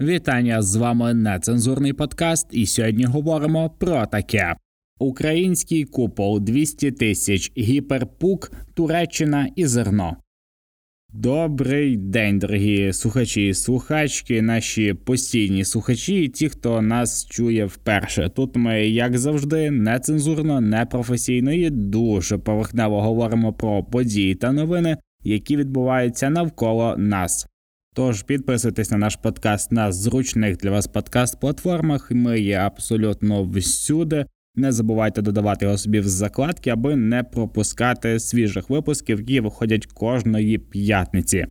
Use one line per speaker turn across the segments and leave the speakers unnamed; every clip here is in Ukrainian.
Вітання з вами нецензурний подкаст, і сьогодні говоримо про таке: Український купол 200 тисяч, гіперпук, Туреччина і зерно. Добрий день, дорогі слухачі і слухачки, наші постійні слухачі, і ті, хто нас чує вперше. Тут ми, як завжди, нецензурно, непрофесійно і дуже поверхнево говоримо про події та новини, які відбуваються навколо нас. Тож підписуйтесь на наш подкаст на зручних для вас подкаст-платформах. Ми є абсолютно всюди. Не забувайте додавати його собі в закладки, аби не пропускати свіжих випусків, які виходять кожної п'ятниці.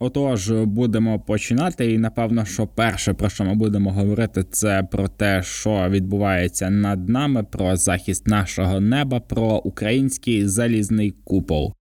Отож, будемо починати, і напевно, що перше, про що ми будемо говорити, це про те, що відбувається над нами, про захист нашого неба, про український залізний купол.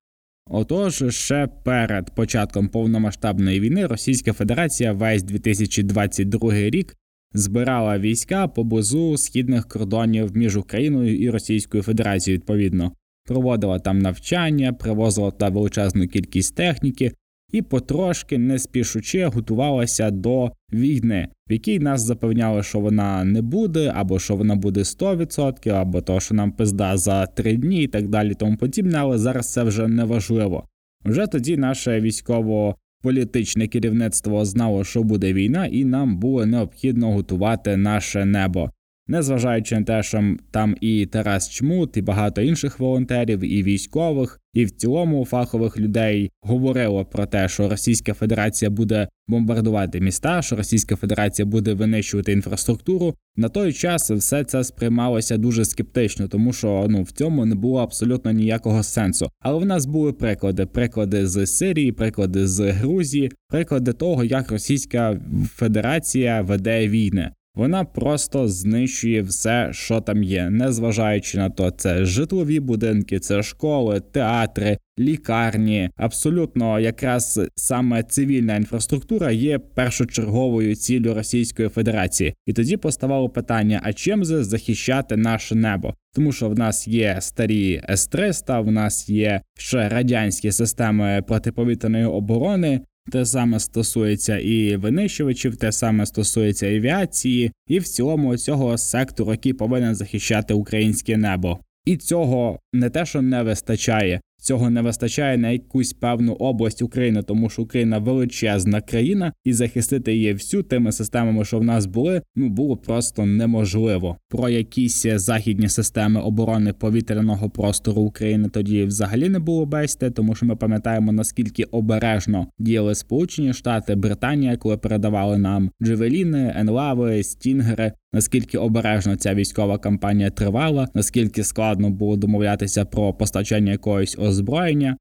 Отож, ще перед початком повномасштабної війни Російська Федерація весь 2022 рік збирала війська поблизу східних кордонів між Україною і Російською Федерацією. Відповідно, проводила там навчання, привозила та величезну кількість техніки, і потрошки, не спішучи, готувалася до війни, в якій нас запевняли, що вона не буде, або що вона буде 100%, або то, що нам пизда за три дні, і так далі, тому подібне. Але зараз це вже не важливо. Вже тоді наше військово. Політичне керівництво знало, що буде війна, і нам було необхідно готувати наше небо незважаючи на те, що там і Тарас Чмут, і багато інших волонтерів, і військових, і в цілому фахових людей говорило про те, що Російська Федерація буде бомбардувати міста, що Російська Федерація буде винищувати інфраструктуру. На той час все це сприймалося дуже скептично, тому що ну в цьому не було абсолютно ніякого сенсу. Але в нас були приклади: приклади з Сирії, приклади з Грузії, приклади того, як Російська Федерація веде війни. Вона просто знищує все, що там є, незважаючи на то, це житлові будинки, це школи, театри, лікарні. Абсолютно, якраз саме цивільна інфраструктура є першочерговою ціллю Російської Федерації. І тоді поставало питання: а чим же захищати наше небо? Тому що в нас є старі С-300, в нас є ще радянські системи протиповітряної оборони, те саме стосується і винищувачів, те саме стосується авіації, і в цілому цього сектору, який повинен захищати українське небо. І цього не те, що не вистачає, Цього не вистачає на якусь певну область України, тому що Україна величезна країна, і захистити її всю тими системами, що в нас були, ну було просто неможливо. Про якісь західні системи оборони повітряного простору України тоді взагалі не було бесіди, тому що ми пам'ятаємо наскільки обережно діяли Сполучені Штати, Британія, коли передавали нам Джевеліни, Енлави, Стінгери наскільки обережно ця військова кампанія тривала, наскільки складно було домовлятися про постачання якогось озброєння.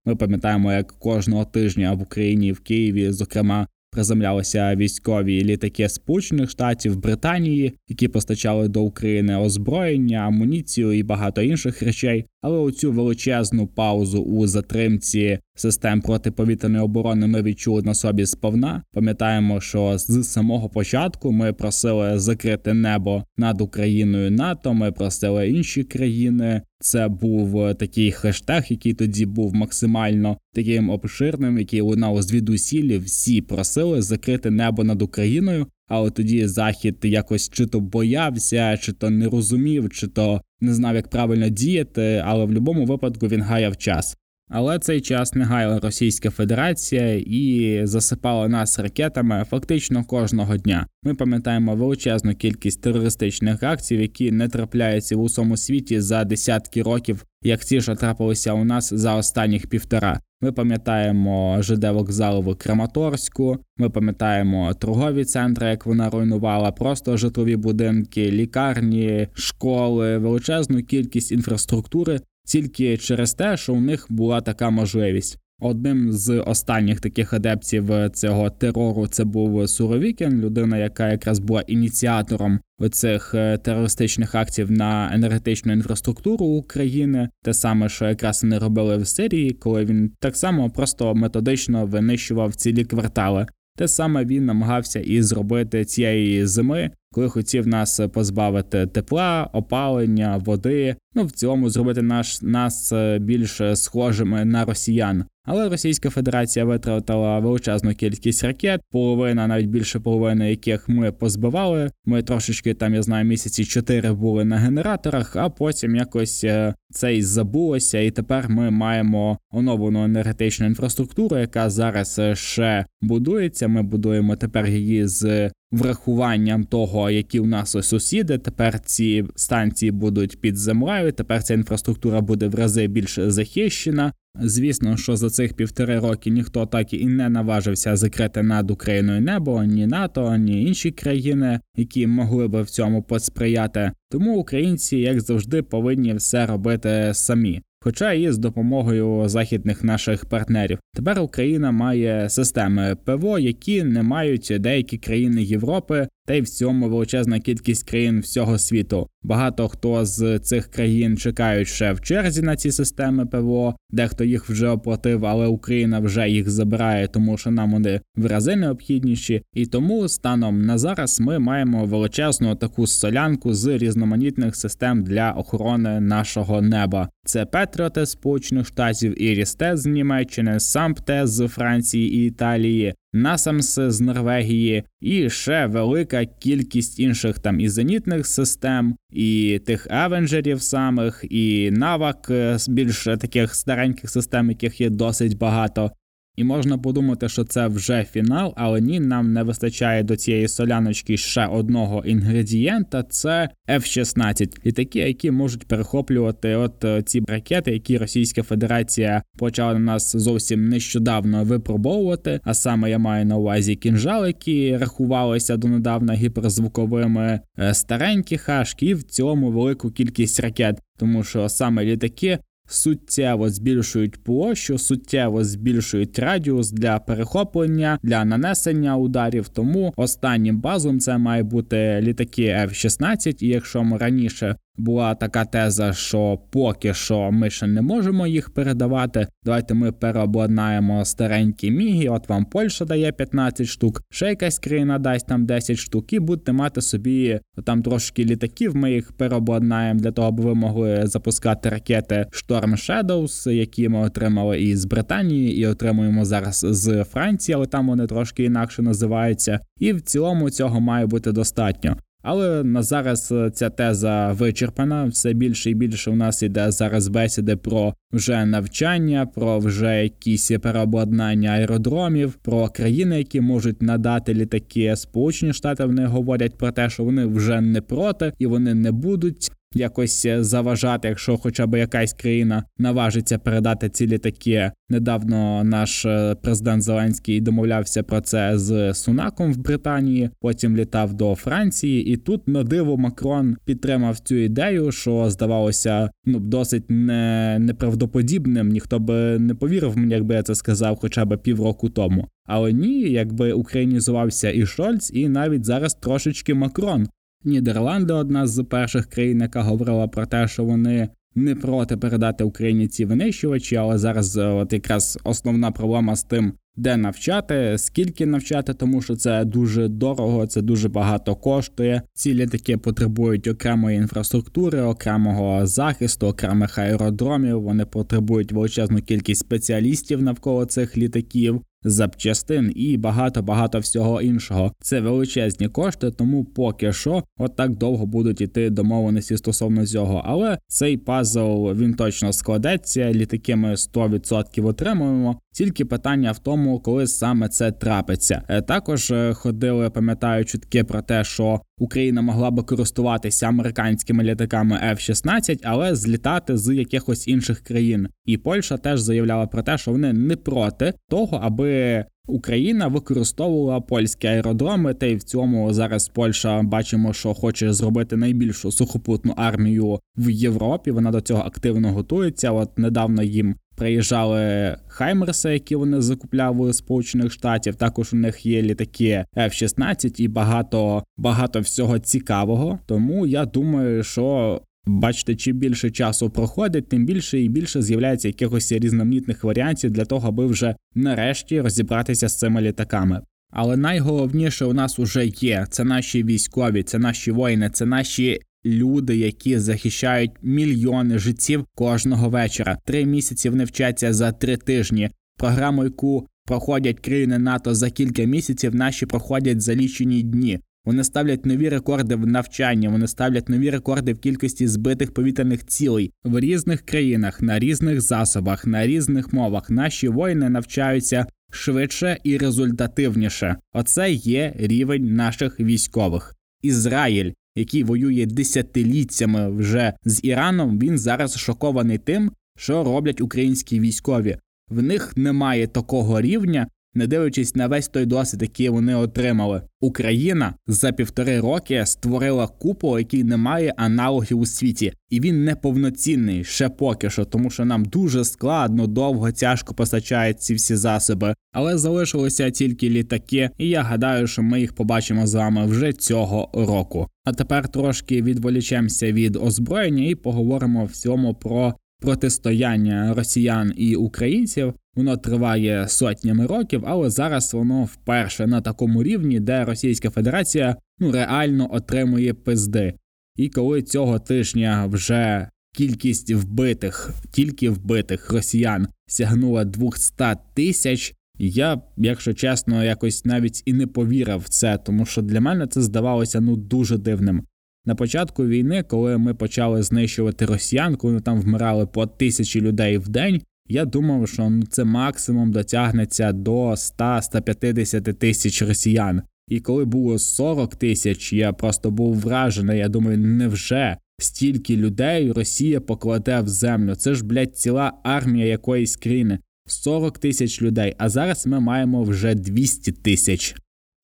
Ми пам'ятаємо, як кожного тижня в Україні в Києві, зокрема. Приземлялися військові літаки Сполучених Штатів Британії, які постачали до України озброєння, амуніцію і багато інших речей. Але оцю величезну паузу у затримці систем протиповітряної оборони ми відчули на собі сповна. Пам'ятаємо, що з самого початку ми просили закрити небо над Україною НАТО. Ми просили інші країни. Це був такий хештег, який тоді був максимально таким обширним, який лунав звідусілі. Всі просили закрити небо над Україною. Але тоді захід якось чи то боявся, чи то не розумів, чи то не знав, як правильно діяти. Але в будь-якому випадку він гаяв час. Але цей час не гаяла Російська Федерація і засипала нас ракетами фактично кожного дня. Ми пам'ятаємо величезну кількість терористичних акцій, які не трапляються в усьому світі за десятки років, як ті, що трапилися у нас за останніх півтора. Ми пам'ятаємо ЖД вокзал в Краматорську. Ми пам'ятаємо торгові центри, як вона руйнувала, просто житлові будинки, лікарні, школи, величезну кількість інфраструктури, тільки через те, що у них була така можливість. Одним з останніх таких адептів цього терору це був Суровікін, людина, яка якраз була ініціатором оцих е, терористичних акцій на енергетичну інфраструктуру України, те саме, що якраз вони робили в Сирії, коли він так само просто методично винищував цілі квартали. Те саме він намагався і зробити цієї зими, коли хотів нас позбавити тепла, опалення, води, ну в цілому зробити наш нас е, більш схожими на росіян. Але Російська Федерація витратила величезну кількість ракет, половина, навіть більше половини, яких ми позбивали. Ми трошечки там, я знаю, місяці чотири були на генераторах, а потім якось е, це і забулося, і тепер ми маємо оновлену енергетичну інфраструктуру, яка зараз е, ще будується. Ми будуємо тепер її з врахуванням того, які у нас сусіди. Тепер ці станції будуть під землею. Тепер ця інфраструктура буде в рази більш захищена. Звісно, що за цих півтори роки ніхто так і не наважився закрити над Україною небо, ні НАТО, ні інші країни, які могли би в цьому посприяти. Тому українці, як завжди, повинні все робити самі хоча і з допомогою західних наших партнерів. Тепер Україна має системи ПВО, які не мають деякі країни Європи, та й в цьому величезна кількість країн всього світу. Багато хто з цих країн чекають ще в черзі на ці системи ПВО, дехто їх вже оплатив, але Україна вже їх забирає, тому що нам вони в рази необхідніші. І тому станом на зараз ми маємо величезну таку солянку з різноманітних систем для охорони нашого неба. Це Петріоте Сполучених Штатів і Рісте з Німеччини, Сампте з Франції і Італії, Насамс з Норвегії, і ще велика кількість інших там і зенітних систем, і тих авенджерів самих, і навак з більш таких стареньких систем, яких є досить багато. І можна подумати, що це вже фінал, але ні, нам не вистачає до цієї соляночки ще одного інгредієнта. Це F-16. літаки, які можуть перехоплювати от е, ці ракети, які Російська Федерація почала на нас зовсім нещодавно випробовувати. А саме я маю на увазі кінжал, які рахувалися донедавна гіперзвуковими е, старенькі хашки, і в цілому велику кількість ракет. Тому що саме літаки суттєво збільшують площу, суттєво збільшують радіус для перехоплення, для нанесення ударів. Тому останнім базом це має бути літаки F-16, І якщо ми раніше була така теза, що поки що ми ще не можемо їх передавати. Давайте ми переобладнаємо старенькі міги. От вам Польща дає 15 штук, ще якась країна дасть там 10 штук, і будете мати собі там трошки літаків. Ми їх переобладнаємо для того, аби ви могли запускати ракети Storm Shadows, які ми отримали і з Британії, і отримуємо зараз з Франції, але там вони трошки інакше називаються. І в цілому цього має бути достатньо. Але на зараз е, ця теза вичерпана. Все більше і більше у нас іде зараз бесіди про вже навчання, про вже якісь переобладнання аеродромів, про країни, які можуть надати літаки. Сполучені Штати вони говорять про те, що вони вже не проти і вони не будуть якось е, заважати, якщо хоча б якась країна наважиться передати ці літаки. Недавно наш е, президент Зеленський домовлявся про це з Сунаком в Британії. Потім літав до Франції, і тут на диво Макрон підтримав цю ідею, що здавалося ну досить не неправдоподібним. Ніхто би не повірив мені, якби я це сказав, хоча б півроку тому. Але ні, якби українізувався і Шольц, і навіть зараз трошечки Макрон. Нідерланди одна з перших країн, яка говорила про те, що вони не проти передати Україні ці винищувачі, але зараз е, от якраз основна проблема з тим, де навчати, скільки навчати, тому що це дуже дорого, це дуже багато коштує. Ці літаки потребують окремої інфраструктури, окремого захисту, окремих аеродромів. Вони потребують величезну кількість спеціалістів навколо цих літаків запчастин і багато багато всього іншого. Це величезні кошти, тому поки що отак довго будуть іти домовленості стосовно цього. Але цей пазл він точно складеться. Літаки ми 100% отримуємо. Тільки питання в тому, коли саме це трапиться. Е, також е, ходили, пам'ятаю, чутки про те, що Україна могла би користуватися американськими літаками F-16, але злітати з якихось інших країн. І Польща теж заявляла про те, що вони не проти того, аби Україна використовувала польські аеродроми, та й в цьому зараз Польща бачимо, що хоче зробити найбільшу сухопутну армію в Європі. Вона до цього активно готується. От недавно їм приїжджали Хаймерси, які вони закупляли з Сполучених Штатів. Також у них є літаки F-16 і багато багато всього цікавого. Тому я думаю, що. Бачите, чим більше часу проходить, тим більше і більше з'являється якихось різноманітних варіантів для того, аби вже нарешті розібратися з цими літаками. Але найголовніше у нас уже є це наші військові, це наші воїни, це наші люди, які захищають мільйони життів кожного вечора. Три місяці вони вчаться за три тижні. Програму, яку проходять країни НАТО за кілька місяців, наші проходять за лічені дні. Вони ставлять нові рекорди в навчанні, вони ставлять нові рекорди в кількості збитих повітряних цілей в різних країнах, на різних засобах, на різних мовах. Наші воїни навчаються швидше і результативніше. Оце є рівень наших військових. Ізраїль, який воює десятиліттями вже з Іраном, він зараз шокований тим, що роблять українські військові. В них немає такого рівня, не дивлячись на весь той досвід, який вони отримали. Україна за півтори роки створила купол, який не має аналогів у світі, і він неповноцінний ще поки що, тому що нам дуже складно, довго, тяжко постачають ці всі засоби. Але залишилося тільки літаки, і я гадаю, що ми їх побачимо з вами вже цього року. А тепер трошки відволічемося від озброєння і поговоримо в цьому про протистояння росіян і українців. Воно триває сотнями років, але зараз воно вперше на такому рівні, де Російська Федерація ну реально отримує пизди. І коли цього тижня вже кількість вбитих, тільки вбитих росіян сягнула 200 тисяч, я, якщо чесно, якось навіть і не повірив в це, тому що для мене це здавалося ну дуже дивним. На початку війни, коли ми почали знищувати росіян, коли там вмирали по тисячі людей в день, я думав, що ну, це максимум дотягнеться до 100-150 тисяч росіян. І коли було 40 тисяч, я просто був вражений. Я думаю, невже стільки людей Росія покладе в землю? Це ж, блядь, ціла армія якоїсь країни. 40 тисяч людей, а зараз ми маємо вже 200 тисяч.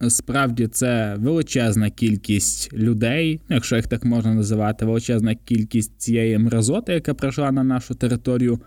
Справді це величезна кількість людей, якщо їх так можна називати, величезна кількість цієї мразоти, яка прийшла на нашу територію,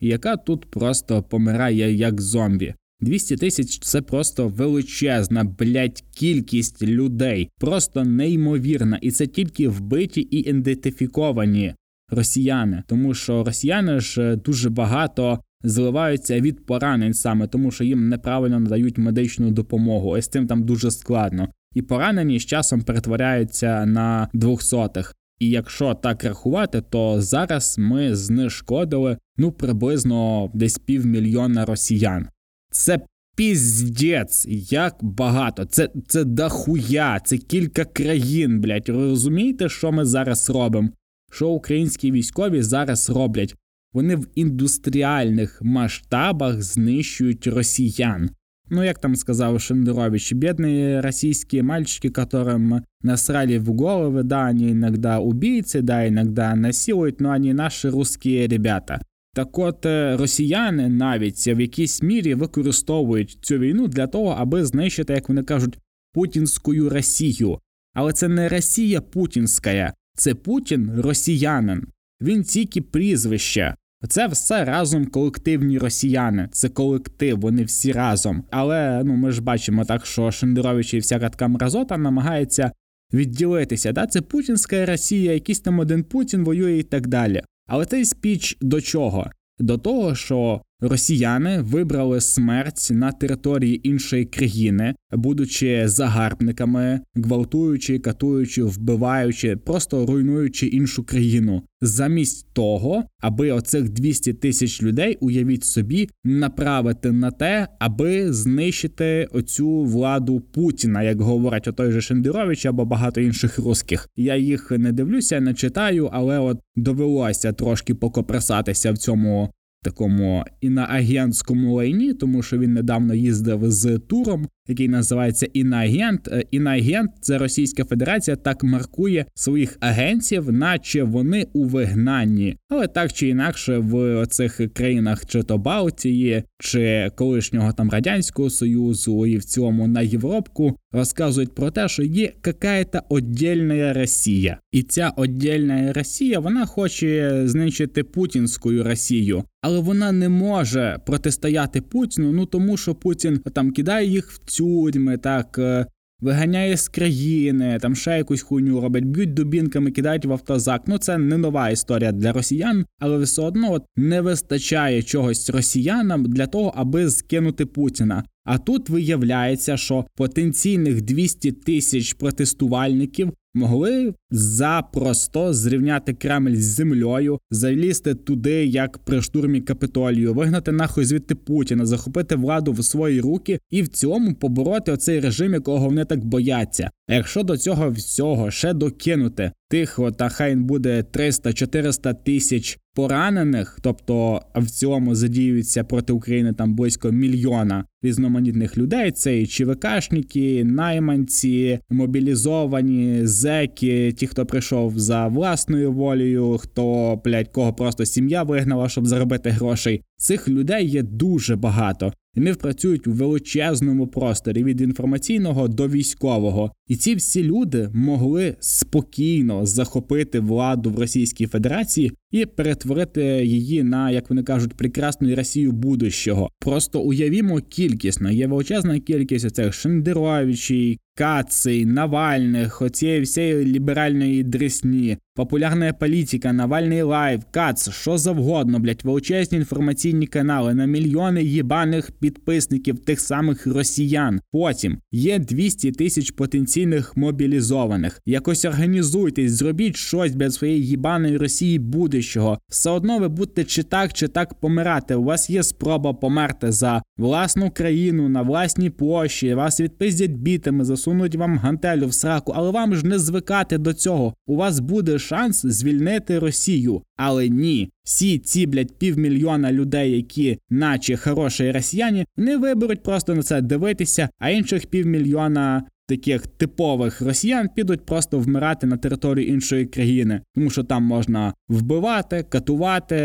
яка тут просто помирає як зомбі. 200 тисяч це просто величезна блять кількість людей, просто неймовірна, і це тільки вбиті і ідентифіковані росіяни, тому що росіяни ж дуже багато зливаються від поранень саме тому, що їм неправильно надають медичну допомогу. Ось цим там дуже складно. І поранені з часом перетворяються на двохсотих. І якщо так рахувати, то зараз ми знешкодили ну приблизно десь півмільйона росіян. Це піздець, як багато. Це це дохуя, це кілька країн, блять. Розумієте, що ми зараз робимо? Що українські військові зараз роблять? Вони в індустріальних масштабах знищують росіян. Ну, як там сказав Шендерович, бедные российские мальчики, которым насрали в головы, да, они иногда убийцы, да, иногда насилують, но они наші русські ребята. Так от е, росіяни навіть в якійсь мірі використовують цю війну для того, аби знищити, як вони кажуть, путінську Росію. Але це не Росія путінська, це Путін росіянин. Він тільки прізвище. Це все разом колективні росіяни. Це колектив, вони всі разом. Але ну ми ж бачимо так, що Шендерович і вся катка мразота намагається відділитися. Да? Це Путінська Росія, якийсь там один Путін воює і так далі. Але цей спіч до чого? До того, що Росіяни вибрали смерть на території іншої країни, будучи загарбниками, гвалтуючи, катуючи, вбиваючи, просто руйнуючи іншу країну, замість того, аби оцих 200 тисяч людей, уявіть собі, направити на те, аби знищити оцю владу Путіна, як говорять о той же Шендерович або багато інших русських. Я їх не дивлюся, не читаю, але от довелося трошки покопресатися в цьому такому іноагентському лайні, тому що він недавно їздив з туром, який називається іноагент. Е, іноагент – це Російська Федерація так маркує своїх агентів, наче вони у вигнанні. Але так чи інакше, в цих країнах, чи то Балтії, чи колишнього там радянського союзу, і в цілому на Європку розказують про те, що є какая-то отдельна Росія, і ця отдельна Росія вона хоче знищити путінську Росію, але вона не може протистояти Путіну. Ну тому що Путін там кидає їх в тюрми, так е, виганяє з країни, там ще якусь хуйню робить, б'ють дубінками, кидають в автозак. Ну це не нова історія для росіян, але все одно от не вистачає чогось росіянам для того, аби скинути Путіна. А тут виявляється, що потенційних 200 тисяч протестувальників могли запросто зрівняти Кремль з землею, залізти туди, як при штурмі Капитолію, вигнати нахуй звідти Путіна, захопити владу в свої руки і в цьому побороти оцей режим, якого вони так бояться. А якщо до цього всього ще докинути тихо, та хай буде 300-400 тисяч поранених, тобто в цьому задіюються проти України там близько мільйона різноманітних людей. Це і ЧВКшники, найманці, мобілізовані, зеки, ті, хто прийшов за власною волею, хто блядь, кого просто сім'я вигнала, щоб заробити грошей. Цих людей є дуже багато. Вони працюють у величезному просторі від інформаційного до військового, і ці всі люди могли спокійно захопити владу в Російській Федерації і перетворити її на, як вони кажуть, прекрасну Росію будущого. Просто уявімо кількісно. Є величезна кількість цих Шендеровичів, Каций, Навальних, оцієї всієї ліберальної дресні, популярна політика, Навальний лайв, Кац, що завгодно, блять, величезні інформаційні канали на мільйони їбаних підписників тих самих росіян. Потім є 200 тисяч потенційних мобілізованих. Якось організуйтесь, зробіть щось для своєї їбаної Росії будущого. Все одно ви будете чи так, чи так помирати. У вас є спроба померти за власну країну на власній площі. Вас відпиздять бітами, засунуть вам гантелю в сраку, але вам ж не звикати до цього. У вас буде шанс звільнити Росію. Але ні, всі ці блядь, півмільйона людей, які, наче хороші росіяни, не виберуть просто на це дивитися, а інших півмільйона. Таких типових росіян підуть просто вмирати на території іншої країни, тому що там можна вбивати, катувати,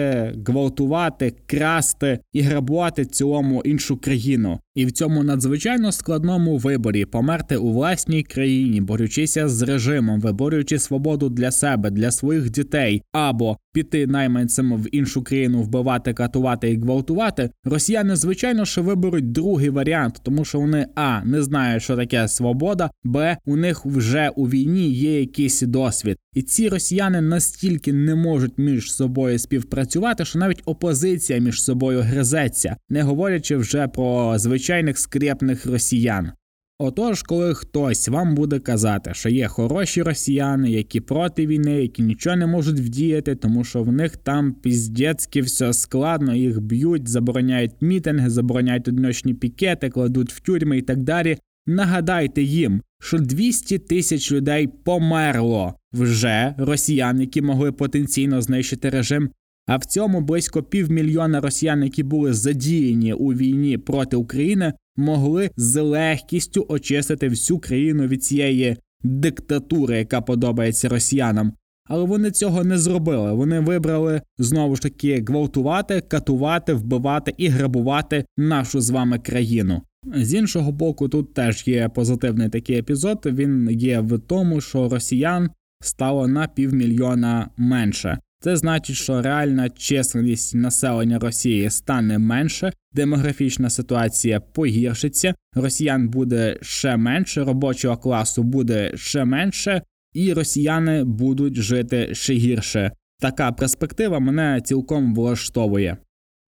гвалтувати, красти і грабувати цілому іншу країну. І в цьому надзвичайно складному виборі померти у власній країні, борючися з режимом, виборюючи свободу для себе, для своїх дітей, або піти найманцем в іншу країну, вбивати, катувати і гвалтувати. Росіяни, звичайно, що виберуть другий варіант, тому що вони а не знають, що таке свобода, б у них вже у війні є якийсь досвід, і ці росіяни настільки не можуть між собою співпрацювати, що навіть опозиція між собою гризеться, не говорячи вже про звичайних скрепних росіян. Отож, коли хтось вам буде казати, що є хороші росіяни, які проти війни, які нічого не можуть вдіяти, тому що в них там піздецьки все складно, їх б'ють, забороняють мітинги, забороняють одночні пікети, кладуть в тюрми і так далі. Нагадайте їм, що 200 тисяч людей померло вже росіян, які могли потенційно знищити режим. А в цьому близько півмільйона росіян, які були задіяні у війні проти України, могли з легкістю очистити всю країну від цієї диктатури, яка подобається росіянам. Але вони цього не зробили. Вони вибрали знову ж таки гвалтувати, катувати, вбивати і грабувати нашу з вами країну. З іншого боку, тут теж є позитивний такий епізод. Він є в тому, що росіян стало на півмільйона менше. Це значить, що реальна численність населення Росії стане менше, демографічна ситуація погіршиться, росіян буде ще менше, робочого класу буде ще менше, і росіяни будуть жити ще гірше. Така перспектива мене цілком влаштовує.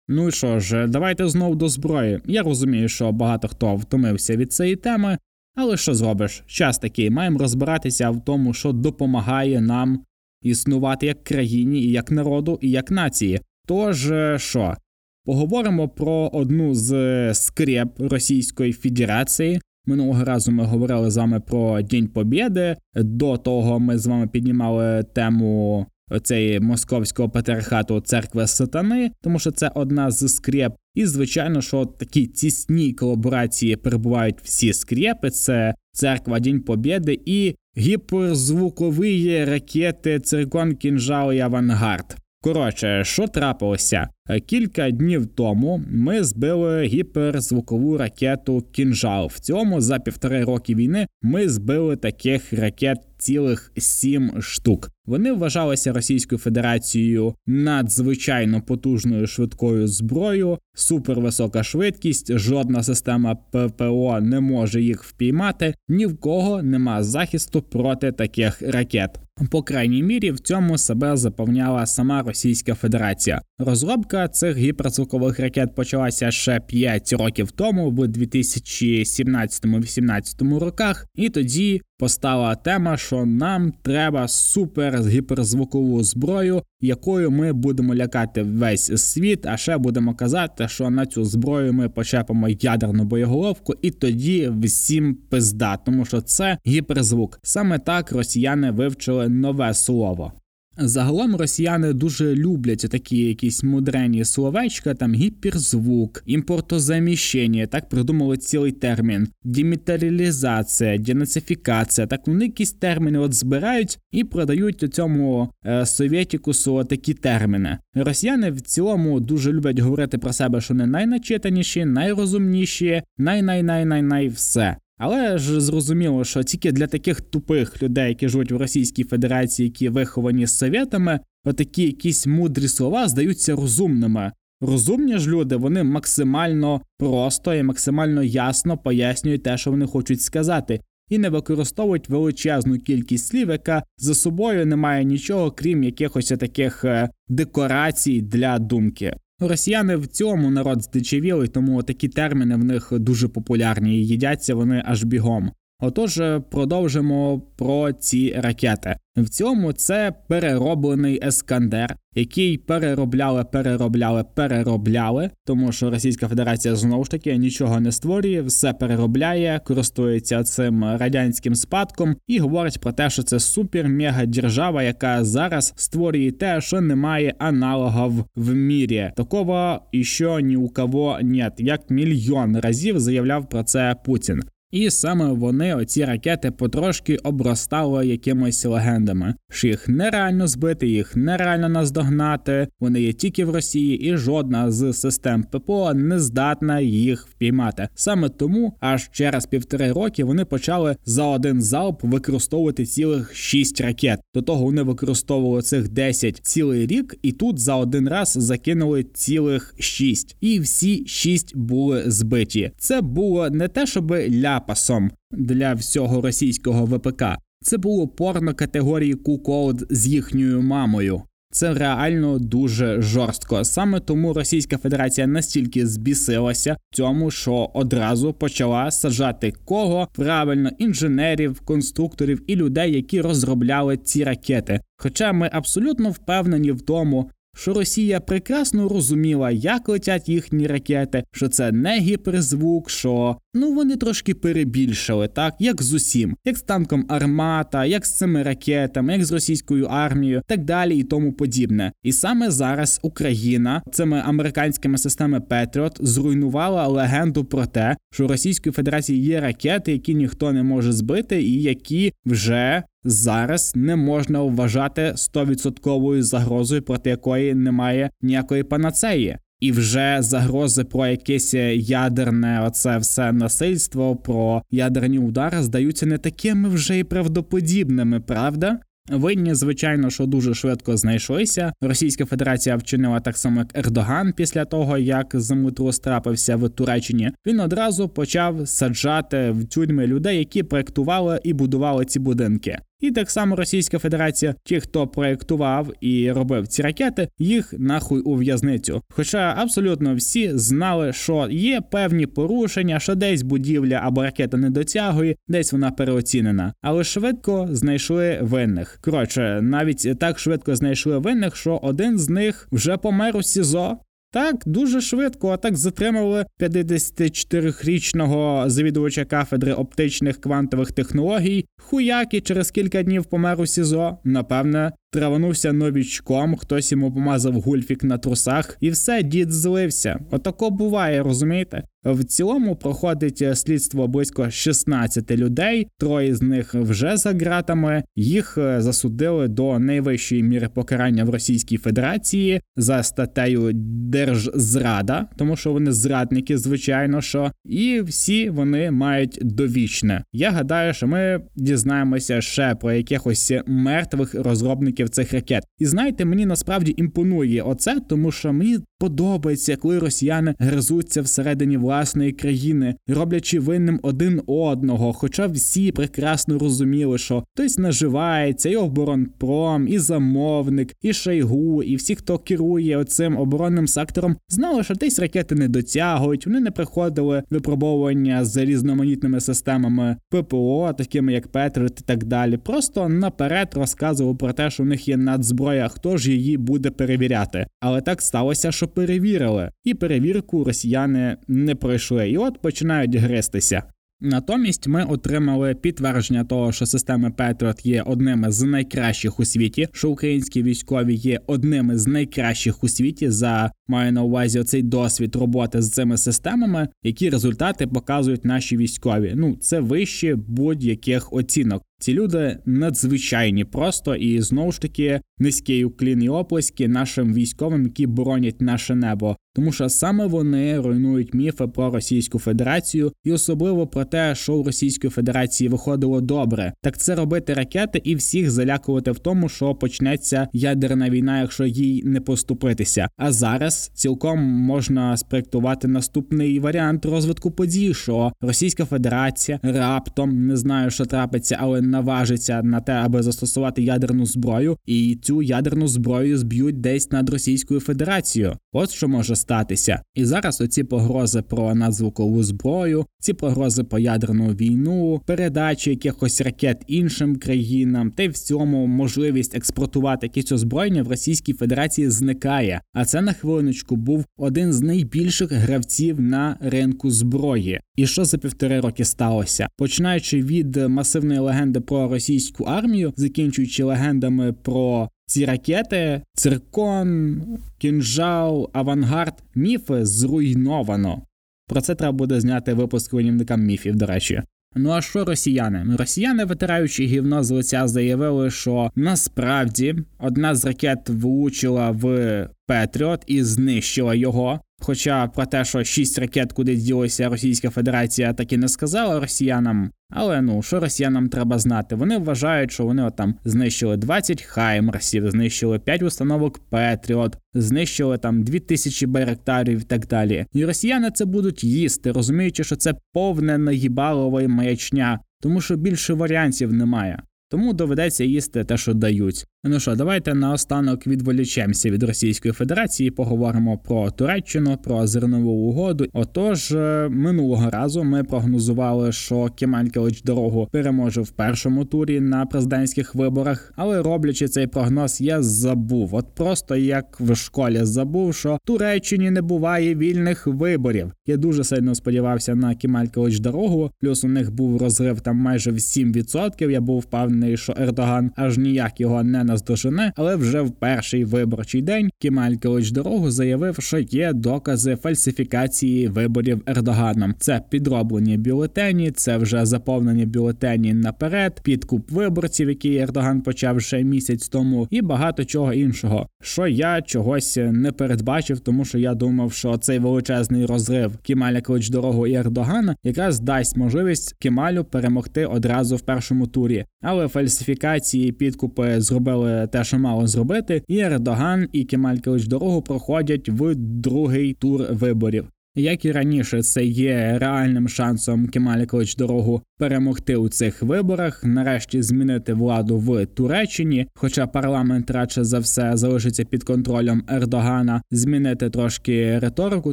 Ну і що ж, давайте знову до зброї. Я розумію, що багато хто втомився від цієї теми, але що зробиш? Час такий, маємо розбиратися в тому, що допомагає нам існувати як країні, і як народу, і як нації. Тож е, що? Поговоримо про одну з скреп Російської Федерації. Минулого разу ми говорили з вами про День Побєди. До того ми з вами піднімали тему цієї московського патріархату церкви сатани, тому що це одна з скреп. І звичайно, що такі тісні колаборації перебувають всі скрепи. Це церква День Побєди і гіперзвукові ракети Циркон Кінжал і Авангард. Коротше, що трапилося? Кілька днів тому ми збили гіперзвукову ракету Кінжал. В цьому за півтори роки війни ми збили таких ракет цілих сім штук. Вони вважалися Російською Федерацією надзвичайно потужною швидкою зброєю, супервисока швидкість, жодна система ППО не може їх впіймати, ні в кого нема захисту проти таких ракет. По крайній мірі в цьому себе запевняла сама Російська Федерація. Розробка розробка цих гіперзвукових ракет почалася ще 5 років тому, в 2017-18 роках, і тоді постала тема, що нам треба супер гіперзвукову зброю, якою ми будемо лякати весь світ. А ще будемо казати, що на цю зброю ми почепимо ядерну боєголовку, і тоді всім пизда, тому що це гіперзвук. Саме так росіяни вивчили нове слово. Загалом росіяни дуже люблять такі якісь мудрені словечка, там гіперзвук, імпортозаміщення, так придумали цілий термін, дімітеріалізація, денацифікація. Так вони якісь терміни от збирають і продають у цьому е, совєтікусу такі терміни. Росіяни в цілому дуже люблять говорити про себе, що не найначитаніші, найрозумніші, най-най-най-най-най все. Але ж зрозуміло, що тільки для таких тупих людей, які живуть в Російській Федерації, які виховані з совєтами, отакі якісь мудрі слова здаються розумними. Розумні ж люди, вони максимально просто і максимально ясно пояснюють те, що вони хочуть сказати, і не використовують величезну кількість слів, яка за собою не має нічого, крім якихось таких е, декорацій для думки. Росіяни в цьому народ здичавіли, тому такі терміни в них дуже популярні і їдяться вони аж бігом. Отож, продовжимо про ці ракети. В цьому це перероблений ескандер, який переробляли, переробляли, переробляли, тому що Російська Федерація знову ж таки нічого не створює, все переробляє, користується цим радянським спадком і говорить про те, що це супер-мега держава, яка зараз створює те, що немає аналогів в мірі. Такого іще ні у кого нет, як мільйон разів заявляв про це Путін. І саме вони, оці ракети, потрошки обростали якимись легендами, що їх нереально збити, їх нереально наздогнати. Вони є тільки в Росії, і жодна з систем ППО не здатна їх впіймати. Саме тому аж через півтори роки вони почали за один залп використовувати цілих шість ракет. До того вони використовували цих 10 цілий рік, і тут за один раз закинули цілих шість. І всі шість були збиті. Це було не те, щоб ля ляпасом для всього російського ВПК. Це було порно категорії куколд з їхньою мамою. Це реально дуже жорстко. Саме тому Російська Федерація настільки збісилася цьому, що одразу почала саджати кого правильно інженерів, конструкторів і людей, які розробляли ці ракети. Хоча ми абсолютно впевнені в тому, що Росія прекрасно розуміла, як летять їхні ракети, що це не гіперзвук, що ну вони трошки перебільшили, так як з усім, як з танком Армата, як з цими ракетами, як з російською армією, так далі і тому подібне. І саме зараз Україна цими американськими системами Петріот зруйнувала легенду про те, що у Російської Федерації є ракети, які ніхто не може збити, і які вже зараз не можна вважати стовідсотковою загрозою, проти якої немає ніякої панацеї. І вже загрози про якесь ядерне, оце все насильство, про ядерні удари здаються не такими вже й правдоподібними, правда? Винні, звичайно, що дуже швидко знайшлися. Російська Федерація вчинила так само, як Ердоган, після того як землетрус трапився в Туреччині. Він одразу почав саджати в тюрми людей, які проектували і будували ці будинки. І так само Російська Федерація, ті, хто проєктував і робив ці ракети, їх нахуй у в'язницю. Хоча абсолютно всі знали, що є певні порушення, що десь будівля або ракета не дотягує, десь вона переоцінена, але швидко знайшли винних. Коротше, навіть так швидко знайшли винних, що один з них вже помер у СІЗО. Так, дуже швидко, а так затримали 54-річного завідувача кафедри оптичних квантових технологій, хуяки через кілька днів помер у СІЗО. Напевне, траванувся новічком, хтось йому помазав гульфік на трусах, і все, дід злився. Отако буває, розумієте? В цілому проходить слідство близько 16 людей. Троє з них вже за ґратами. Їх е, засудили до найвищої міри покарання в Російській Федерації за статтею Держзрада, тому що вони зрадники, звичайно, що і всі вони мають довічне. Я гадаю, що ми дізнаємося ще про якихось мертвих розробників розробників цих ракет. І знаєте, мені насправді імпонує оце, тому що мені подобається, коли росіяни гризуться всередині власної країни, роблячи винним один одного. Хоча всі прекрасно розуміли, що хтось наживається, і оборонпром, і замовник, і шайгу, і всі, хто керує оцим оборонним сектором, знали, що десь ракети не дотягують, вони не приходили випробовування з різноманітними системами ППО, такими як Петрит і так далі. Просто наперед розказували про те, що них є надзброя, хто ж її буде перевіряти. Але так сталося, що перевірили, і перевірку росіяни не пройшли. І от починають гристися. Натомість ми отримали підтвердження того, що системи Петріот є одними з найкращих у світі, що українські військові є одними з найкращих у світі за маю на увазі оцей досвід роботи з цими системами, які результати показують наші військові. Ну це вище будь-яких оцінок. Ці люди надзвичайні просто і знову ж таки низький уклін і оплески нашим військовим, які боронять наше небо, тому що саме вони руйнують міфи про Російську Федерацію, і особливо про те, що у Російської Федерації виходило добре. Так це робити ракети і всіх залякувати в тому, що почнеться ядерна війна, якщо їй не поступитися. А зараз цілком можна спроектувати наступний варіант розвитку подій, що Російська Федерація раптом не знаю, що трапиться, але наважиться на те, аби застосувати ядерну зброю, і цю ядерну зброю зб'ють десь над Російською Федерацією. От що може статися. І зараз оці погрози про надзвукову зброю, ці погрози про ядерну війну, передачі якихось ракет іншим країнам, та й в цьому можливість експортувати якісь озброєння в Російській Федерації зникає. А це на хвилиночку був один з найбільших гравців на ринку зброї. І що за півтори роки сталося? Починаючи від масивної легенди про російську армію, закінчуючи легендами про ці ракети, циркон, кінжал, авангард, міфи зруйновано. Про це треба буде зняти випуск руйнівникам міфів, до речі. Ну а що росіяни? Росіяни, витираючи гівно з лиця, заявили, що насправді одна з ракет влучила в Петріот і знищила його. Хоча про те, що шість ракет, куди ділася Російська Федерація, так і не сказала росіянам. Але ну що росіянам треба знати? Вони вважають, що вони там знищили 20 хаймерсів, знищили 5 установок Петріот, знищили там 2000 байректарів і так далі. І росіяни це будуть їсти, розуміючи, що це повне наїбалова маячня, тому що більше варіантів немає. Тому доведеться їсти те, що дають. Ну що, давайте наостанок відволічемося від Російської Федерації. Поговоримо про Туреччину, про зернову угоду. Отож, е, минулого разу ми прогнозували, що Кемалькевич дорогу переможе в першому турі на президентських виборах, але роблячи цей прогноз, я забув. От просто як в школі забув, що Туреччині не буває вільних виборів. Я дуже сильно сподівався на Кемалькевич дорогу. Плюс у них був розрив там майже в 7%. Я був впевнений, що Ердоган аж ніяк його не наздожене, але вже в перший виборчий день Кемаль Килич дорогу заявив, що є докази фальсифікації виборів Ердоганом. Це підроблені бюлетені, це вже заповнені бюлетені наперед, підкуп виборців, який Ердоган почав ще місяць тому, і багато чого іншого. Що я чогось не передбачив, тому що я думав, що цей величезний розрив Кемаля Клич дорогу і Ердогана якраз дасть можливість Кемалю перемогти одразу в першому турі. Але фальсифікації підкупи зробили зробили те, що мало зробити, і Ердоган і Кемаль Килич дорогу проходять в другий тур виборів. Як і раніше, це є реальним шансом Кемалі Клич дорогу перемогти у цих виборах, нарешті змінити владу в Туреччині. Хоча парламент радше за все залишиться під контролем Ердогана, змінити трошки риторику,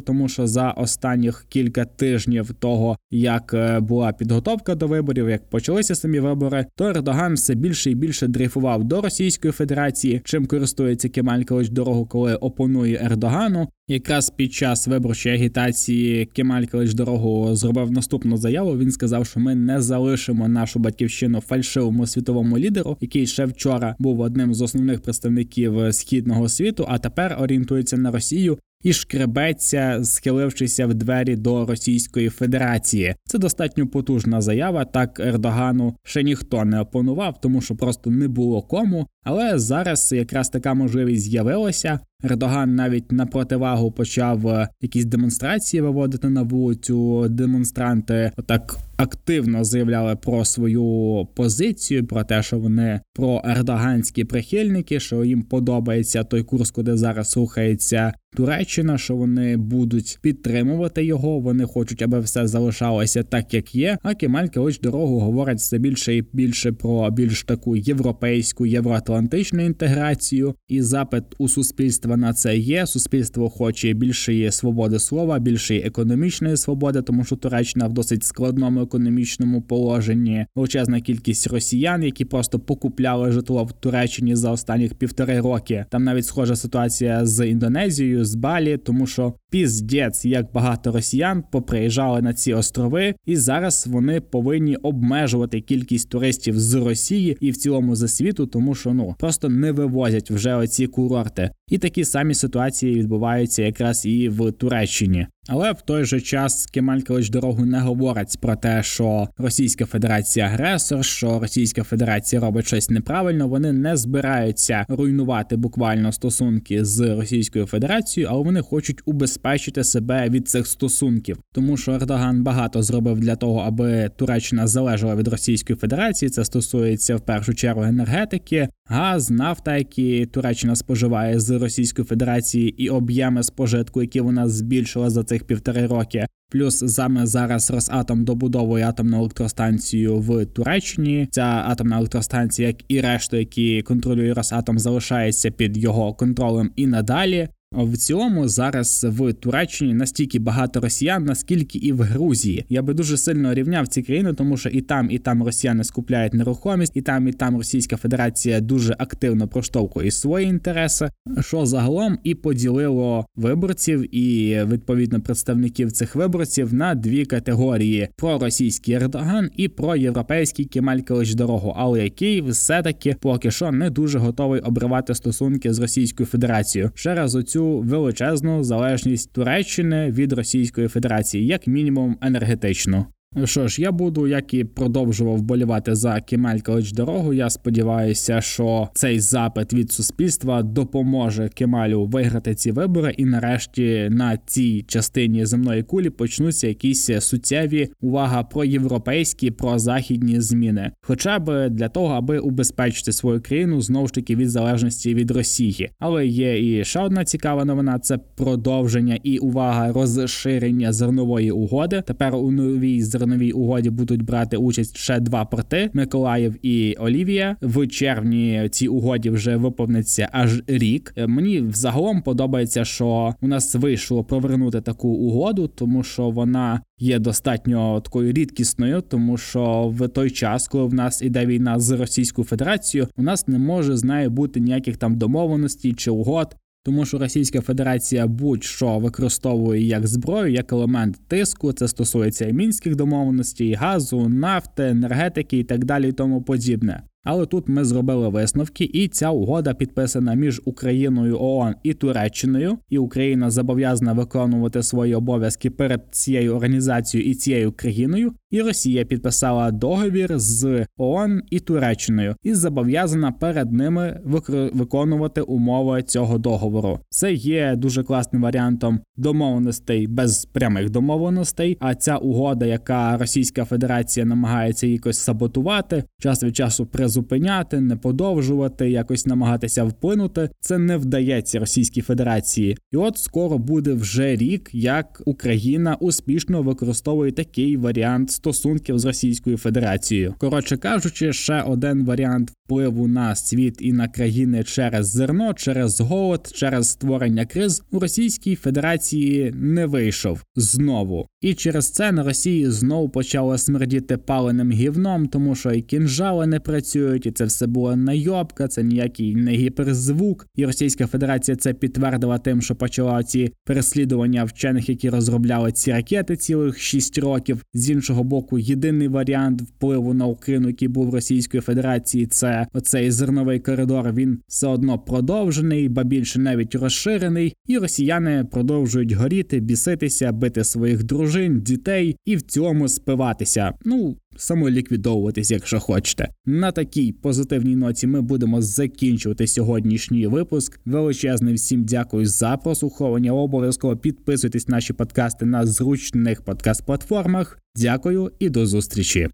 тому що за останніх кілька тижнів того, як е, була підготовка до виборів, як почалися самі вибори, то Ердоган все більше і більше дрейфував до Російської Федерації, чим користується Кемаль дорогу, коли опонує Ердогану. Якраз під час виборчої агітації Кемаль Калич дорогу зробив наступну заяву. Він сказав, що ми не залишимо нашу батьківщину фальшивому світовому лідеру, який ще вчора був одним з основних представників східного світу, а тепер орієнтується на Росію і шкребеться, схилившися в двері до Російської Федерації. Це достатньо потужна заява. Так Ердогану ще ніхто не опонував, тому що просто не було кому. Але зараз якраз така можливість з'явилася. Ердоган навіть на противагу почав е, якісь демонстрації виводити на вулицю. Демонстранти отак активно заявляли про свою позицію, про те, що вони про ердоганські прихильники, що їм подобається той курс, куди зараз рухається Туреччина, що вони будуть підтримувати його. Вони хочуть, аби все залишалося так, як є. А Кемаль ось дорогу говорить все більше і більше про більш таку європейську євроатлантичну інтеграцію. І запит у суспільства на це є. Суспільство хоче більшої свободи слова, більшої економічної свободи, тому що Туреччина в досить складному економічному положенні. Величезна кількість росіян, які просто покупляли житло в Туреччині за останніх півтори роки. Там навіть схожа ситуація з Індонезією з Балі, тому що піздець, як багато росіян поприїжджали на ці острови, і зараз вони повинні обмежувати кількість туристів з Росії і в цілому за світу, тому що ну просто не вивозять вже оці курорти. І такі самі ситуації відбуваються якраз і в Туреччині. Але в той же час Кемаль дорогу не говорить про те, що Російська Федерація агресор, що Російська Федерація робить щось неправильно. Вони не збираються руйнувати буквально стосунки з Російською Федерацією, але вони хочуть убезпечити себе від цих стосунків, тому що Ердоган багато зробив для того, аби Туреччина залежала від Російської Федерації. Це стосується в першу чергу енергетики, газ, нафта, які Туреччина споживає з Російської Федерації, і об'єми спожитку, які вона збільшила за цих півтори роки. Плюс саме зараз Росатом добудовує атомну електростанцію в Туреччині. Ця атомна електростанція, як і решту, які контролює Росатом, залишається під його контролем і надалі. В цілому зараз в Туреччині настільки багато росіян, наскільки і в Грузії. Я би дуже сильно рівняв ці країни, тому що і там, і там росіяни скупляють нерухомість, і там, і там Російська Федерація дуже активно проштовхує свої інтереси, що загалом і поділило виборців і відповідно представників цих виборців на дві категорії: про російський Ердоган і про європейський Кемаль Калич дорогу, але який все таки поки що не дуже готовий обривати стосунки з Російською Федерацією. Ще раз оцю величезну залежність Туреччини від Російської Федерації, як мінімум енергетично. Що ж, я буду, як і продовжував болівати за Кемель Калич дорогу. Я сподіваюся, що цей запит від суспільства допоможе Кемалю виграти ці вибори, і нарешті на цій частині земної кулі почнуться якісь суттєві увага про європейські, про західні зміни, хоча б для того, аби убезпечити свою країну знову ж таки від залежності від Росії. Але є і ще одна цікава новина: це продовження і увага розширення зернової угоди. Тепер у новій зерновій зерновій угоді будуть брати участь ще два порти Миколаїв і Олівія. В червні цій угоді вже виповниться аж рік. Е, мені взагалом подобається, що у нас вийшло провернути таку угоду, тому що вона є достатньо такою рідкісною, тому що в той час, коли в нас іде війна з Російською Федерацією, у нас не може з нею бути ніяких там домовленостей чи угод тому що Російська Федерація будь-що використовує як зброю, як елемент тиску. Це стосується і мінських домовленостей, газу, нафти, енергетики і так далі, і тому подібне. Але тут ми зробили висновки, і ця угода підписана між Україною ООН і Туреччиною, і Україна зобов'язана виконувати свої обов'язки перед цією організацією і цією країною. І Росія підписала договір з ООН і Туреччиною і зобов'язана перед ними виконувати умови цього договору. Це є дуже класним варіантом домовленостей без прямих домовленостей. А ця угода, яка Російська Федерація намагається якось саботувати, час від часу призупиняти, не подовжувати, якось намагатися вплинути, це не вдається Російській Федерації. І от скоро буде вже рік, як Україна успішно використовує такий варіант стосунків з Російською Федерацією. Коротше кажучи, ще один варіант впливу на світ і на країни через зерно, через голод, через створення криз у Російській Федерації не вийшов знову. І через це на Росії знову почало смердіти паленим гівном, тому що і кінжали не працюють, і це все була найобка, це ніякий не гіперзвук. І Російська Федерація це підтвердила тим, що почала ці переслідування вчених, які розробляли ці ракети цілих 6 років. З іншого боку, єдиний варіант впливу на Україну, який був Російської Федерації, це оцей зерновий коридор. Він все одно продовжений, ба більше навіть розширений, і росіяни продовжують горіти, біситися, бити своїх дружин, дітей і в цьому спиватися. Ну самоліквідовуватись, якщо хочете. На такій позитивній ноті ми будемо закінчувати сьогоднішній випуск. Величезне всім дякую за прослуховування. Обов'язково підписуйтесь на наші подкасти на зручних подкаст-платформах. Дякую і до зустрічі.